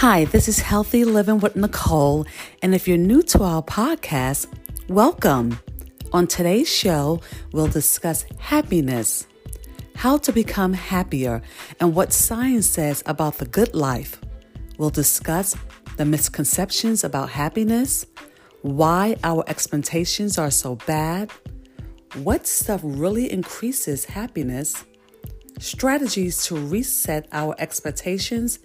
Hi, this is Healthy Living with Nicole, and if you're new to our podcast, welcome. On today's show, we'll discuss happiness, how to become happier, and what science says about the good life. We'll discuss the misconceptions about happiness, why our expectations are so bad, what stuff really increases happiness, strategies to reset our expectations,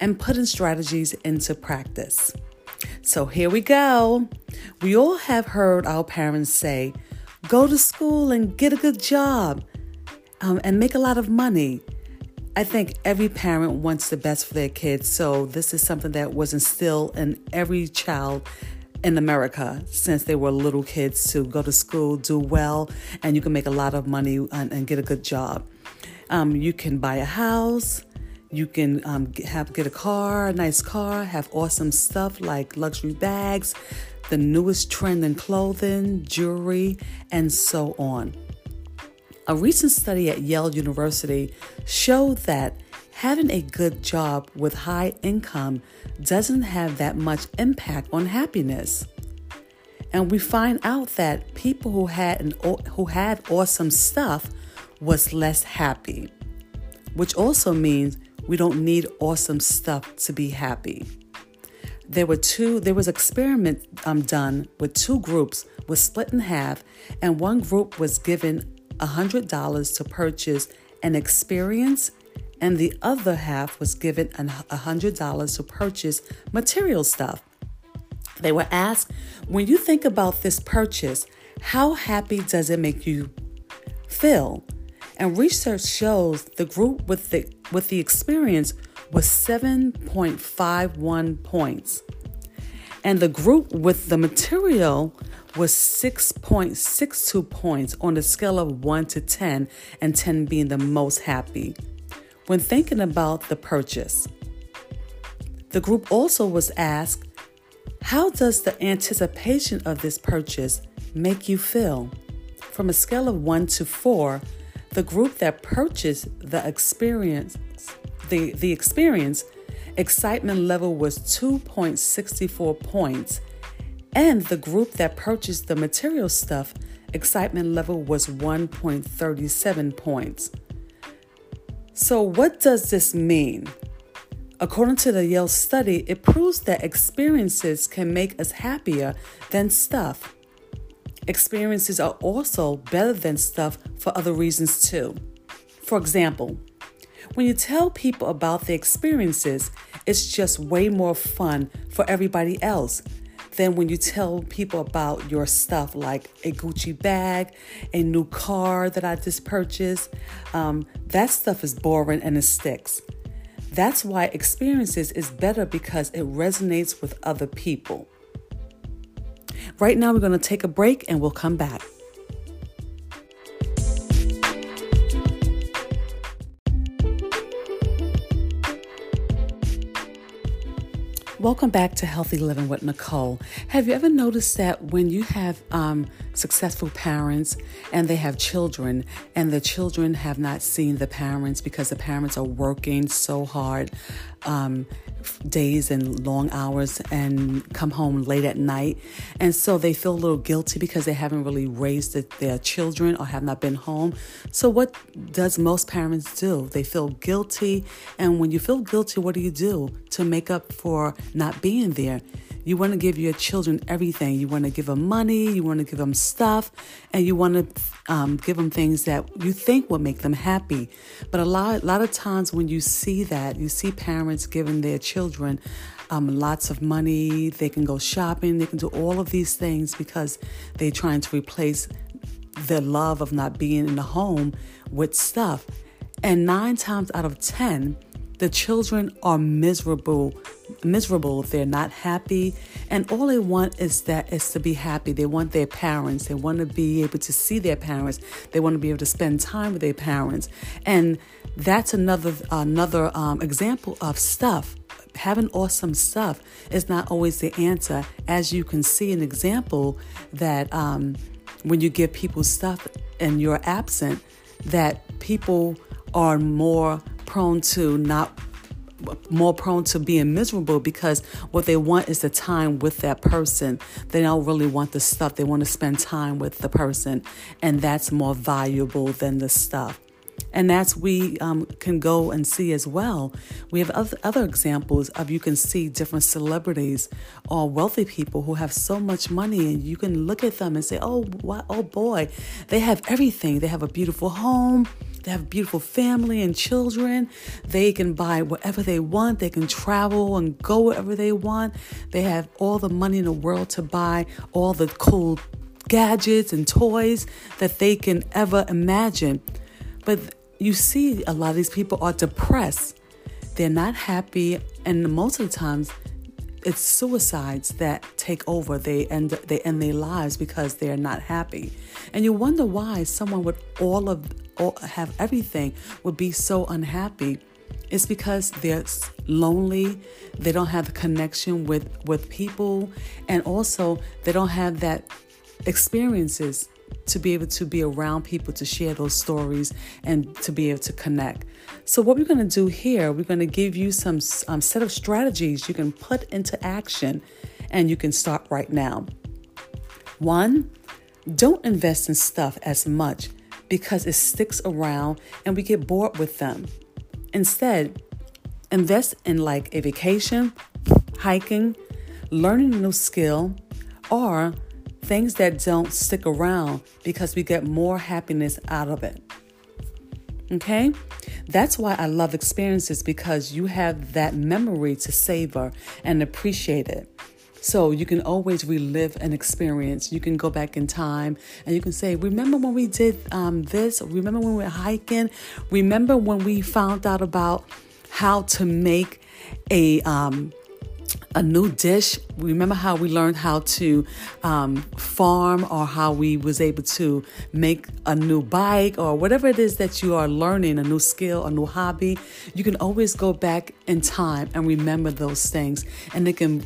and putting strategies into practice. So here we go. We all have heard our parents say, go to school and get a good job um, and make a lot of money. I think every parent wants the best for their kids, so this is something that was instilled in every child in America since they were little kids to go to school, do well, and you can make a lot of money and, and get a good job. Um, you can buy a house, you can um, have get a car, a nice car, have awesome stuff like luxury bags, the newest trend in clothing, jewelry, and so on. A recent study at Yale University showed that having a good job with high income doesn't have that much impact on happiness. And we find out that people who had an, who had awesome stuff was less happy, which also means we don't need awesome stuff to be happy. There were two. There was experiment um, done with two groups was split in half, and one group was given $100 to purchase an experience, and the other half was given $100 to purchase material stuff. They were asked, when you think about this purchase, how happy does it make you feel? And research shows the group with the with the experience was 7.51 points. And the group with the material was 6.62 points on a scale of 1 to 10, and 10 being the most happy. When thinking about the purchase, the group also was asked, How does the anticipation of this purchase make you feel? From a scale of 1 to 4, the group that purchased the experience, the, the experience, excitement level was 2.64 points and the group that purchased the material stuff, excitement level was 1.37 points. So, what does this mean? According to the Yale study, it proves that experiences can make us happier than stuff. Experiences are also better than stuff for other reasons too. For example, when you tell people about the experiences, it's just way more fun for everybody else than when you tell people about your stuff like a Gucci bag, a new car that I just purchased. Um, that stuff is boring and it sticks. That's why experiences is better because it resonates with other people. Right now, we're going to take a break and we'll come back. Welcome back to Healthy Living with Nicole. Have you ever noticed that when you have um, successful parents and they have children, and the children have not seen the parents because the parents are working so hard, um, days and long hours and come home late at night. And so they feel a little guilty because they haven't really raised their children or have not been home. So, what does most parents do? They feel guilty. And when you feel guilty, what do you do to make up for not being there? You want to give your children everything. You want to give them money, you want to give them stuff, and you want to um, give them things that you think will make them happy. But a lot, a lot of times when you see that, you see parents giving their children um, lots of money, they can go shopping, they can do all of these things because they're trying to replace the love of not being in the home with stuff. And nine times out of 10, the children are miserable, miserable. They're not happy, and all they want is that is to be happy. They want their parents. They want to be able to see their parents. They want to be able to spend time with their parents, and that's another another um, example of stuff. Having awesome stuff is not always the answer, as you can see an example that um, when you give people stuff and you're absent, that people are more prone to not more prone to being miserable because what they want is the time with that person. They don't really want the stuff. They want to spend time with the person, and that's more valuable than the stuff. And that's we um, can go and see as well. We have other, examples of you can see different celebrities or wealthy people who have so much money, and you can look at them and say, "Oh, oh boy, they have everything. They have a beautiful home." They have beautiful family and children. They can buy whatever they want. They can travel and go wherever they want. They have all the money in the world to buy all the cool gadgets and toys that they can ever imagine. But you see, a lot of these people are depressed. They're not happy, and most of the times, it's suicides that take over. They end they end their lives because they're not happy, and you wonder why someone with all of all, have everything would be so unhappy. It's because they're lonely. They don't have the connection with with people, and also they don't have that experiences to be able to be around people to share those stories and to be able to connect. So, what we're going to do here, we're going to give you some um, set of strategies you can put into action and you can start right now. One, don't invest in stuff as much because it sticks around and we get bored with them. Instead, invest in like a vacation, hiking, learning a new skill, or things that don't stick around because we get more happiness out of it. Okay? That's why I love experiences because you have that memory to savor and appreciate it. So you can always relive an experience. You can go back in time and you can say, Remember when we did um, this? Remember when we were hiking? Remember when we found out about how to make a um, a new dish. Remember how we learned how to um, farm or how we was able to make a new bike or whatever it is that you are learning, a new skill, a new hobby. You can always go back in time and remember those things and they can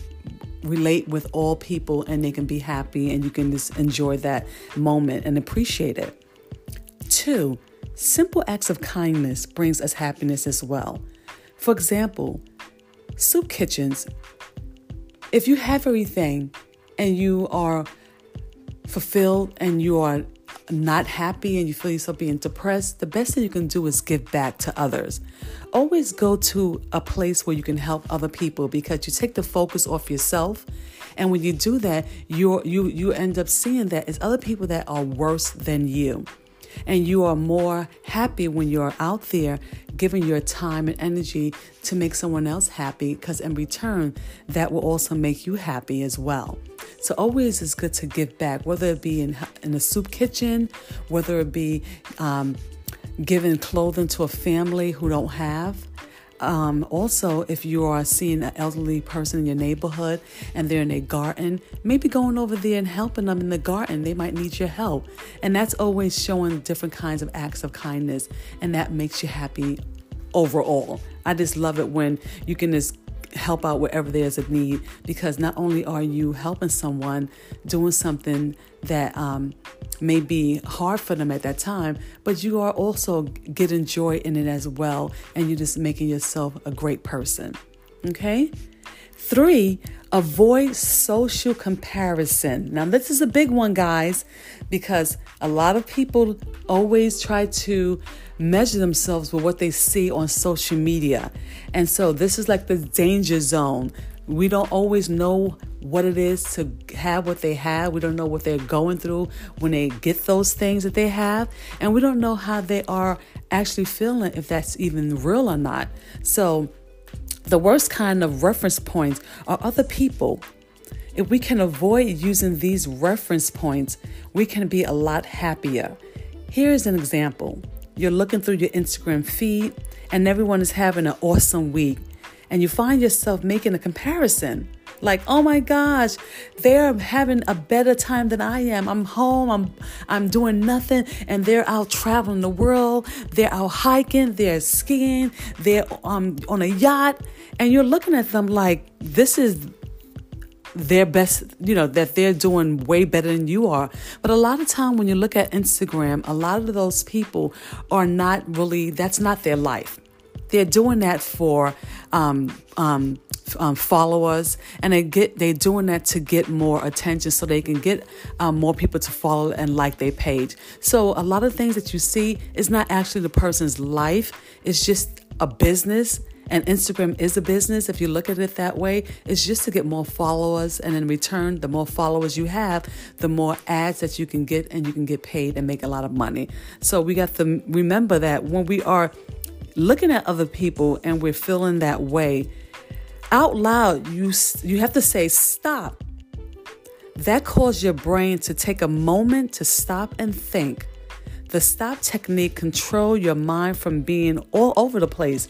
relate with all people and they can be happy and you can just enjoy that moment and appreciate it. Two, simple acts of kindness brings us happiness as well. For example, soup kitchens if you have everything and you are fulfilled and you are not happy and you feel yourself being depressed, the best thing you can do is give back to others. Always go to a place where you can help other people because you take the focus off yourself. And when you do that, you you you end up seeing that it's other people that are worse than you. And you are more happy when you're out there giving your time and energy to make someone else happy, because in return, that will also make you happy as well. So always it's good to give back, whether it be in, in a soup kitchen, whether it be um, giving clothing to a family who don't have. Um, also, if you are seeing an elderly person in your neighborhood and they're in a garden, maybe going over there and helping them in the garden. They might need your help. And that's always showing different kinds of acts of kindness, and that makes you happy overall. I just love it when you can just help out wherever there's a need because not only are you helping someone doing something that um, may be hard for them at that time, but you are also getting joy in it as well, and you're just making yourself a great person. Okay? Three, avoid social comparison. Now, this is a big one, guys, because a lot of people always try to measure themselves with what they see on social media. And so, this is like the danger zone. We don't always know what it is to have what they have. We don't know what they're going through when they get those things that they have. And we don't know how they are actually feeling, if that's even real or not. So, the worst kind of reference points are other people. If we can avoid using these reference points, we can be a lot happier. Here's an example you're looking through your Instagram feed, and everyone is having an awesome week, and you find yourself making a comparison. Like, oh my gosh, they're having a better time than I am. I'm home, I'm I'm doing nothing, and they're out traveling the world. They're out hiking, they're skiing, they're um, on a yacht, and you're looking at them like this is their best, you know, that they're doing way better than you are. But a lot of time when you look at Instagram, a lot of those people are not really that's not their life. they're doing that for um, um, um, followers, and they get they're doing that to get more attention, so they can get um, more people to follow and like their page. So a lot of things that you see is not actually the person's life; it's just a business. And Instagram is a business. If you look at it that way, it's just to get more followers. And in return, the more followers you have, the more ads that you can get, and you can get paid and make a lot of money. So we got to remember that when we are looking at other people and we're feeling that way, out loud, you, you have to say, stop. That calls your brain to take a moment to stop and think. The stop technique control your mind from being all over the place.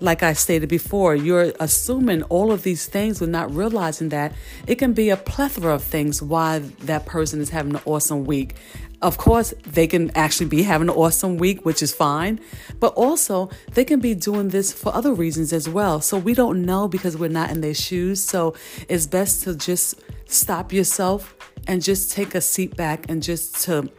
Like I stated before, you're assuming all of these things without realizing that it can be a plethora of things why that person is having an awesome week. Of course, they can actually be having an awesome week, which is fine, but also they can be doing this for other reasons as well. So we don't know because we're not in their shoes. So it's best to just stop yourself and just take a seat back and just to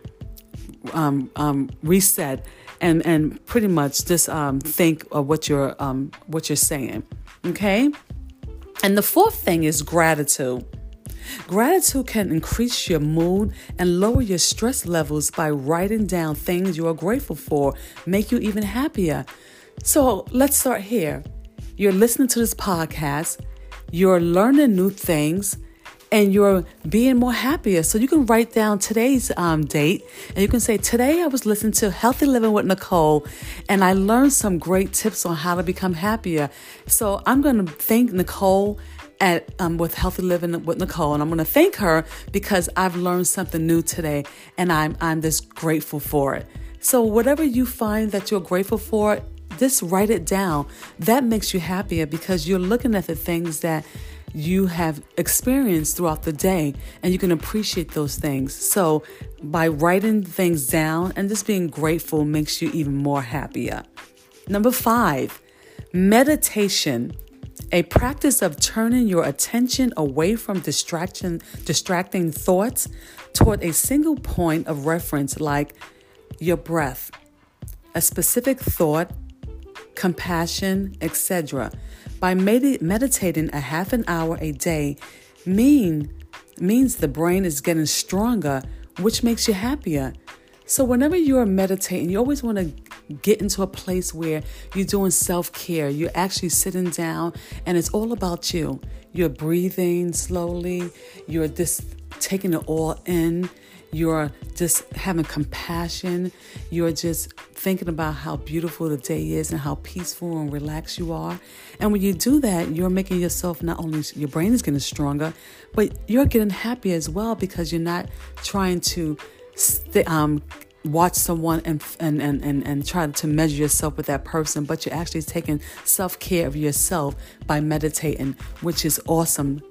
um, um, reset and and pretty much just um, think of what you're um, what you're saying. Okay, and the fourth thing is gratitude. Gratitude can increase your mood and lower your stress levels by writing down things you are grateful for, make you even happier. So let's start here. You're listening to this podcast, you're learning new things, and you're being more happier. So you can write down today's um, date and you can say, Today I was listening to Healthy Living with Nicole and I learned some great tips on how to become happier. So I'm going to thank Nicole at um, with Healthy Living with Nicole, and I'm going to thank her because I've learned something new today, and I'm I'm just grateful for it. So whatever you find that you're grateful for, just write it down. That makes you happier because you're looking at the things that you have experienced throughout the day and you can appreciate those things. So, by writing things down and just being grateful makes you even more happier. Number five, meditation a practice of turning your attention away from distraction, distracting thoughts toward a single point of reference like your breath, a specific thought, compassion, etc. By med- meditating a half an hour a day mean means the brain is getting stronger, which makes you happier. So whenever you're meditating, you always want to get into a place where you're doing self care. You're actually sitting down and it's all about you. You're breathing slowly, you're just taking it all in. You're just having compassion. You're just thinking about how beautiful the day is and how peaceful and relaxed you are. And when you do that, you're making yourself not only your brain is getting stronger, but you're getting happy as well because you're not trying to st- um, watch someone and, and, and, and, and try to measure yourself with that person, but you're actually taking self care of yourself by meditating, which is awesome.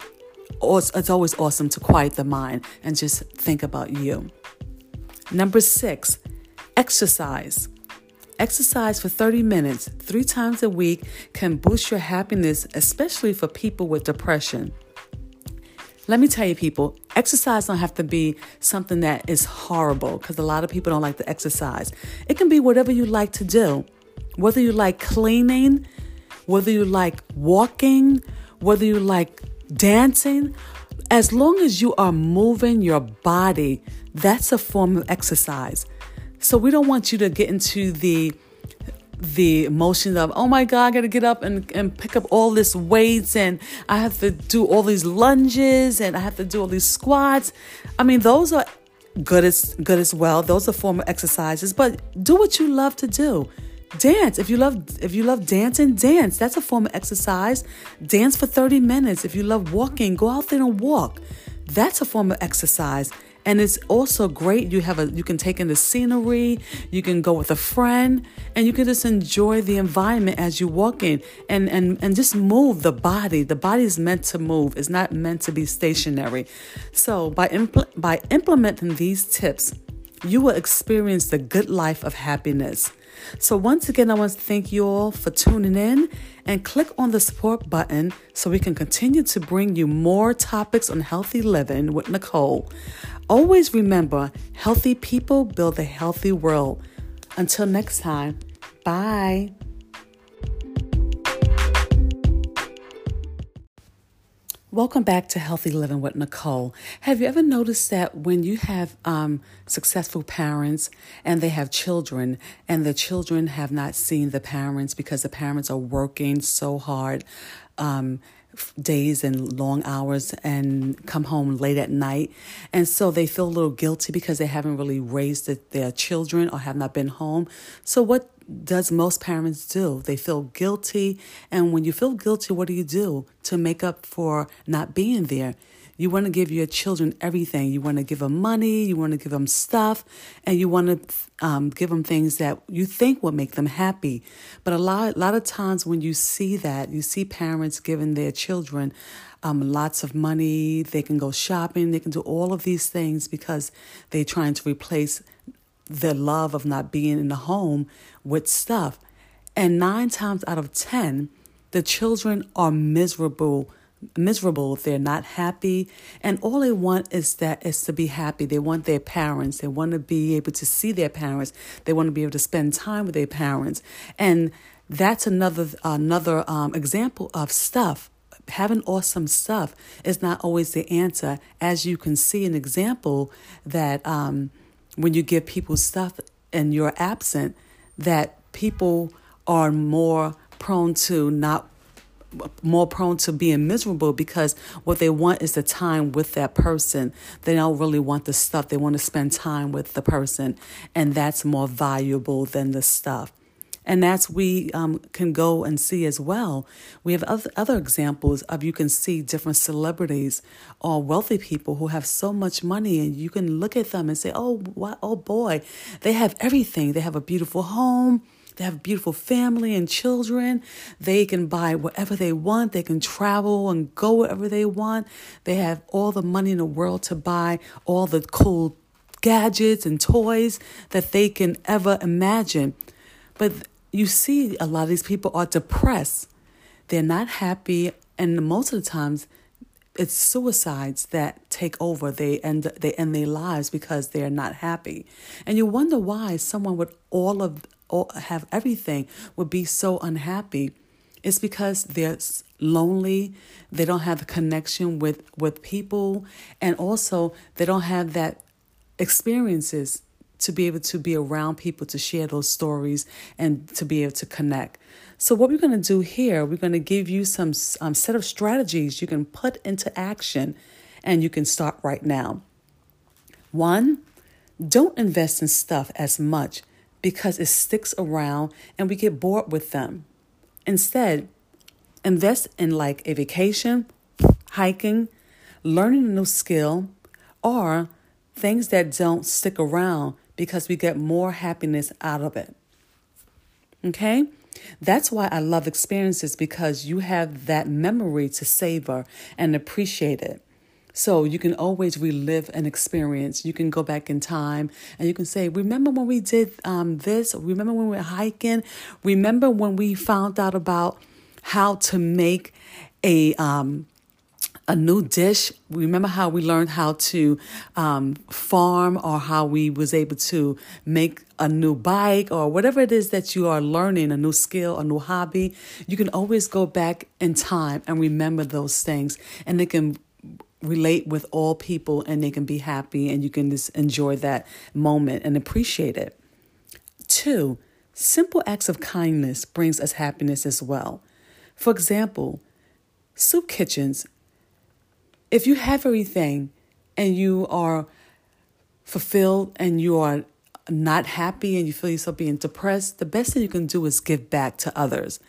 It's always awesome to quiet the mind and just think about you. Number six, exercise. Exercise for 30 minutes three times a week can boost your happiness, especially for people with depression. Let me tell you, people, exercise don't have to be something that is horrible because a lot of people don't like to exercise. It can be whatever you like to do, whether you like cleaning, whether you like walking, whether you like dancing. As long as you are moving your body, that's a form of exercise. So we don't want you to get into the the emotions of, oh my God, I got to get up and, and pick up all this weights and I have to do all these lunges and I have to do all these squats. I mean, those are good as good as well. Those are form of exercises, but do what you love to do. Dance. If you love if you love dancing, dance. That's a form of exercise. Dance for 30 minutes. If you love walking, go out there and walk. That's a form of exercise. And it's also great. You have a you can take in the scenery, you can go with a friend, and you can just enjoy the environment as you walk in and and, and just move the body. The body is meant to move, it's not meant to be stationary. So by impl- by implementing these tips, you will experience the good life of happiness. So, once again, I want to thank you all for tuning in and click on the support button so we can continue to bring you more topics on healthy living with Nicole. Always remember healthy people build a healthy world. Until next time, bye. Welcome back to Healthy Living with Nicole. Have you ever noticed that when you have um, successful parents and they have children, and the children have not seen the parents because the parents are working so hard? Um, days and long hours and come home late at night. And so they feel a little guilty because they haven't really raised their children or have not been home. So, what does most parents do? They feel guilty. And when you feel guilty, what do you do to make up for not being there? You want to give your children everything. You want to give them money, you want to give them stuff, and you want to um, give them things that you think will make them happy. But a lot, a lot of times when you see that, you see parents giving their children um, lots of money, they can go shopping, they can do all of these things because they're trying to replace the love of not being in the home with stuff. And nine times out of 10, the children are miserable miserable. They're not happy. And all they want is that is to be happy. They want their parents. They want to be able to see their parents. They want to be able to spend time with their parents. And that's another another um, example of stuff. Having awesome stuff is not always the answer. As you can see an example that um, when you give people stuff and you're absent that people are more prone to not more prone to being miserable because what they want is the time with that person. They don't really want the stuff. They want to spend time with the person, and that's more valuable than the stuff. And that's we um, can go and see as well. We have other, other examples of you can see different celebrities or wealthy people who have so much money, and you can look at them and say, "Oh, what, oh boy, they have everything. They have a beautiful home." They have a beautiful family and children. They can buy whatever they want. They can travel and go wherever they want. They have all the money in the world to buy all the cool gadgets and toys that they can ever imagine. But you see, a lot of these people are depressed. They're not happy, and most of the times, it's suicides that take over. They end they end their lives because they're not happy, and you wonder why someone with all of or have everything would be so unhappy it's because they're lonely they don't have the connection with with people and also they don't have that experiences to be able to be around people to share those stories and to be able to connect so what we're going to do here we're going to give you some um, set of strategies you can put into action and you can start right now one don't invest in stuff as much because it sticks around and we get bored with them. Instead, invest in like a vacation, hiking, learning a new skill, or things that don't stick around because we get more happiness out of it. Okay? That's why I love experiences because you have that memory to savor and appreciate it. So you can always relive an experience. You can go back in time and you can say, Remember when we did um, this? Remember when we were hiking? Remember when we found out about how to make a. Um, a new dish. Remember how we learned how to um, farm, or how we was able to make a new bike, or whatever it is that you are learning, a new skill, a new hobby. You can always go back in time and remember those things, and it can relate with all people and they can be happy and you can just enjoy that moment and appreciate it. Two, simple acts of kindness brings us happiness as well. For example, soup kitchens. If you have everything and you are fulfilled and you are not happy and you feel yourself being depressed, the best thing you can do is give back to others.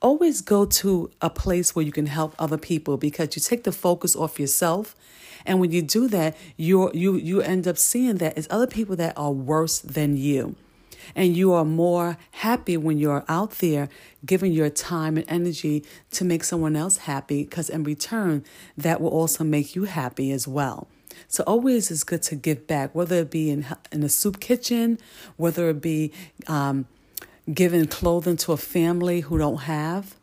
Always go to a place where you can help other people because you take the focus off yourself. And when you do that, you you you end up seeing that it's other people that are worse than you. And you are more happy when you're out there giving your time and energy to make someone else happy because in return, that will also make you happy as well. So always it's good to give back, whether it be in in a soup kitchen, whether it be um, giving clothing to a family who don't have.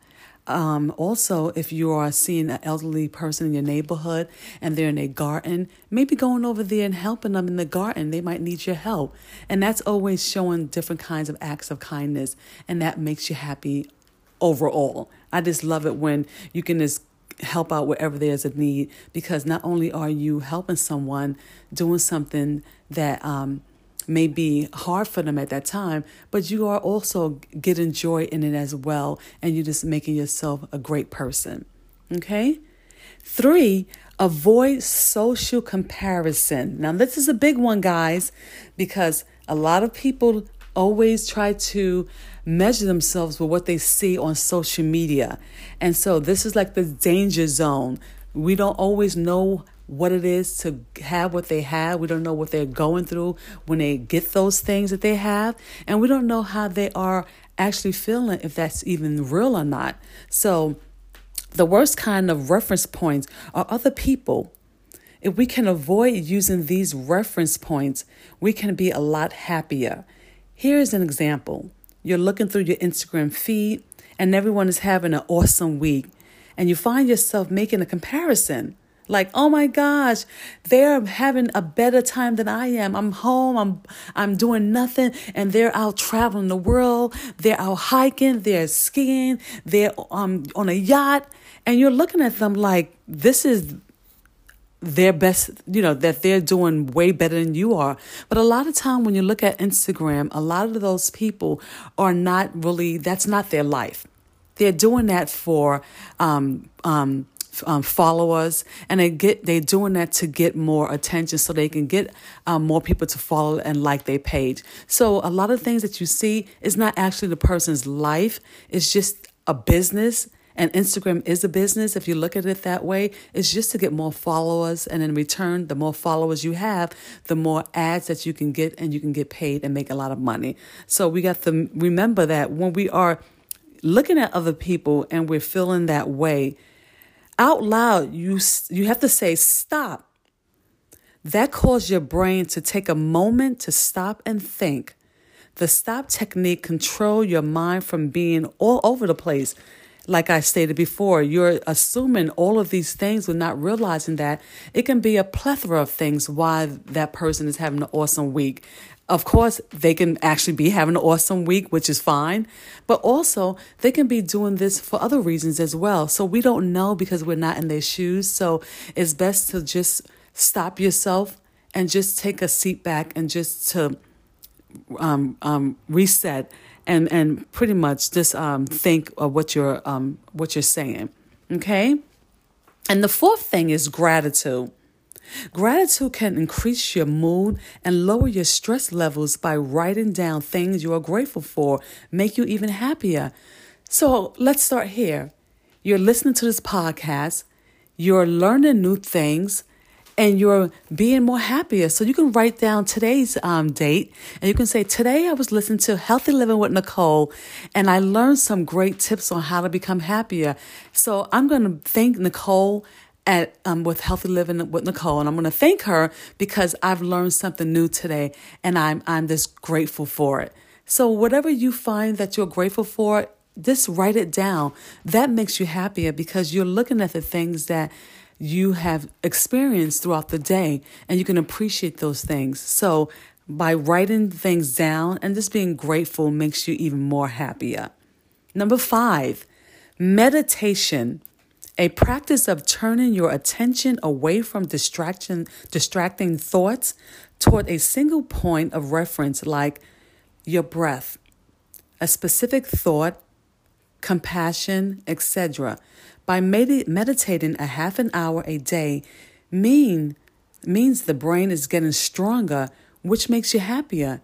Um, also, if you are seeing an elderly person in your neighborhood and they're in a garden, maybe going over there and helping them in the garden. They might need your help. And that's always showing different kinds of acts of kindness, and that makes you happy overall. I just love it when you can just help out wherever there's a need because not only are you helping someone doing something that um, may be hard for them at that time, but you are also getting joy in it as well, and you're just making yourself a great person. Okay? Three, avoid social comparison. Now, this is a big one, guys, because a lot of people always try to measure themselves with what they see on social media. And so, this is like the danger zone. We don't always know what it is to have what they have. We don't know what they're going through when they get those things that they have. And we don't know how they are actually feeling, if that's even real or not. So, the worst kind of reference points are other people. If we can avoid using these reference points, we can be a lot happier. Here's an example you're looking through your Instagram feed, and everyone is having an awesome week, and you find yourself making a comparison. Like, oh my gosh, they're having a better time than I am. I'm home, I'm I'm doing nothing, and they're out traveling the world. They're out hiking, they're skiing, they're um on a yacht, and you're looking at them like this is their best, you know, that they're doing way better than you are. But a lot of time when you look at Instagram, a lot of those people are not really, that's not their life. They're doing that for um, um, um, followers, and they get they're doing that to get more attention, so they can get um, more people to follow and like their page. So a lot of things that you see is not actually the person's life; it's just a business. And Instagram is a business. If you look at it that way, it's just to get more followers. And in return, the more followers you have, the more ads that you can get, and you can get paid and make a lot of money. So we got to remember that when we are looking at other people and we're feeling that way, out loud, you, you have to say, stop. That calls your brain to take a moment to stop and think. The stop technique control your mind from being all over the place. Like I stated before, you're assuming all of these things without realizing that it can be a plethora of things why that person is having an awesome week. Of course, they can actually be having an awesome week, which is fine, but also they can be doing this for other reasons as well. So we don't know because we're not in their shoes. So it's best to just stop yourself and just take a seat back and just to um, um, reset and and pretty much just um, think of what you're um, what you're saying. Okay, and the fourth thing is gratitude. Gratitude can increase your mood and lower your stress levels by writing down things you are grateful for, make you even happier. So let's start here. You're listening to this podcast, you're learning new things, and you're being more happier. So you can write down today's um, date and you can say, Today I was listening to Healthy Living with Nicole and I learned some great tips on how to become happier. So I'm going to thank Nicole at um, with Healthy Living with Nicole, and I'm going to thank her because I've learned something new today, and I'm I'm just grateful for it. So whatever you find that you're grateful for, just write it down. That makes you happier because you're looking at the things that you have experienced throughout the day, and you can appreciate those things. So by writing things down and just being grateful makes you even more happier. Number five, meditation a practice of turning your attention away from distraction, distracting thoughts toward a single point of reference like your breath, a specific thought, compassion, etc. By med- meditating a half an hour a day mean means the brain is getting stronger, which makes you happier.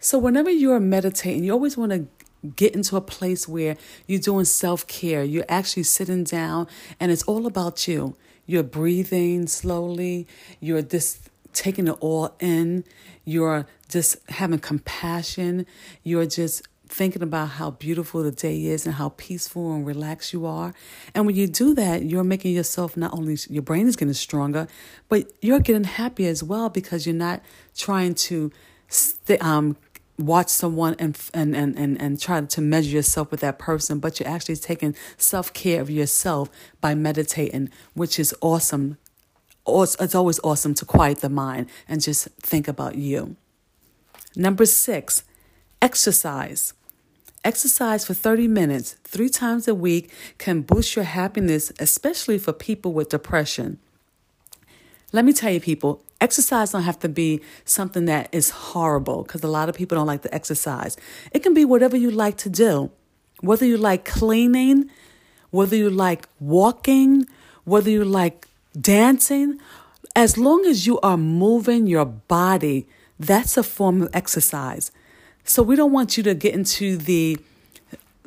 So whenever you're meditating, you always want to get into a place where you're doing self care. You're actually sitting down and it's all about you. You're breathing slowly. You're just taking it all in. You're just having compassion. You're just thinking about how beautiful the day is and how peaceful and relaxed you are. And when you do that, you're making yourself not only your brain is getting stronger, but you're getting happy as well because you're not trying to um, watch someone and, and, and, and, and try to measure yourself with that person, but you're actually taking self care of yourself by meditating, which is awesome. It's always awesome to quiet the mind and just think about you. Number six, exercise. Exercise for 30 minutes, three times a week, can boost your happiness, especially for people with depression. Let me tell you, people, exercise don't have to be something that is horrible because a lot of people don't like to exercise. It can be whatever you like to do, whether you like cleaning, whether you like walking, whether you like dancing. As long as you are moving your body, that's a form of exercise. So we don't want you to get into the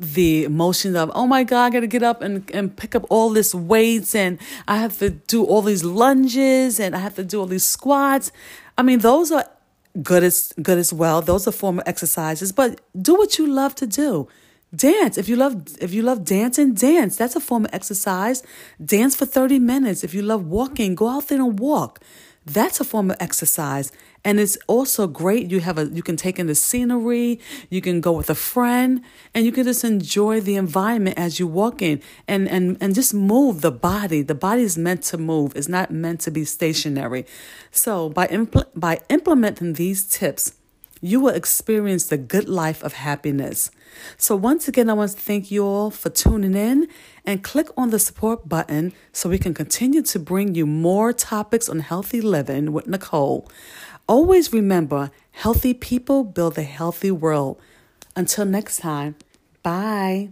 the emotions of oh my god i gotta get up and, and pick up all this weights and i have to do all these lunges and i have to do all these squats. I mean those are good as good as well. Those are form of exercises but do what you love to do. Dance. If you love if you love dancing dance. That's a form of exercise. Dance for 30 minutes. If you love walking go out there and walk. That's a form of exercise and it's also great you have a you can take in the scenery you can go with a friend and you can just enjoy the environment as you walk in and and and just move the body the body is meant to move it's not meant to be stationary so by impl- by implementing these tips you will experience the good life of happiness. So, once again, I want to thank you all for tuning in and click on the support button so we can continue to bring you more topics on healthy living with Nicole. Always remember healthy people build a healthy world. Until next time, bye.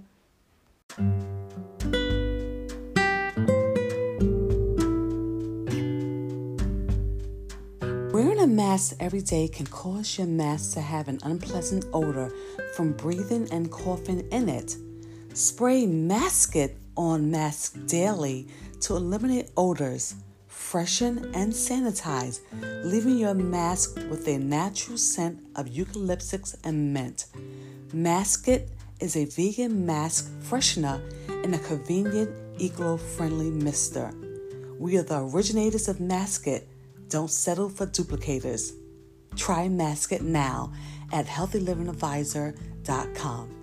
Wearing a mask every day can cause your mask to have an unpleasant odor from breathing and coughing in it. Spray Maskit on mask daily to eliminate odors freshen, and sanitize, leaving your mask with a natural scent of eucalyptus and mint. Maskit is a vegan mask freshener and a convenient, eco friendly mister. We are the originators of Maskit. Don't settle for duplicators. Try Maskit now at healthylivingadvisor.com.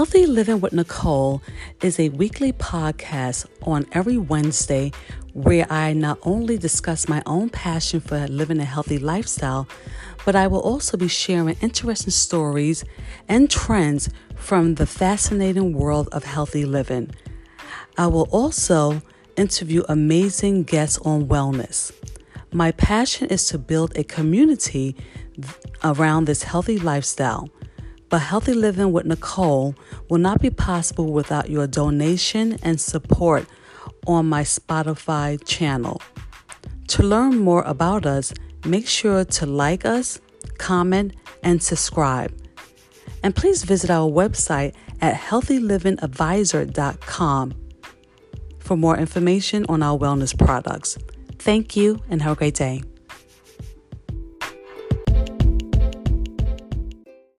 Healthy Living with Nicole is a weekly podcast on every Wednesday where I not only discuss my own passion for living a healthy lifestyle, but I will also be sharing interesting stories and trends from the fascinating world of healthy living. I will also interview amazing guests on wellness. My passion is to build a community around this healthy lifestyle. But Healthy Living with Nicole will not be possible without your donation and support on my Spotify channel. To learn more about us, make sure to like us, comment, and subscribe. And please visit our website at healthylivingadvisor.com for more information on our wellness products. Thank you and have a great day.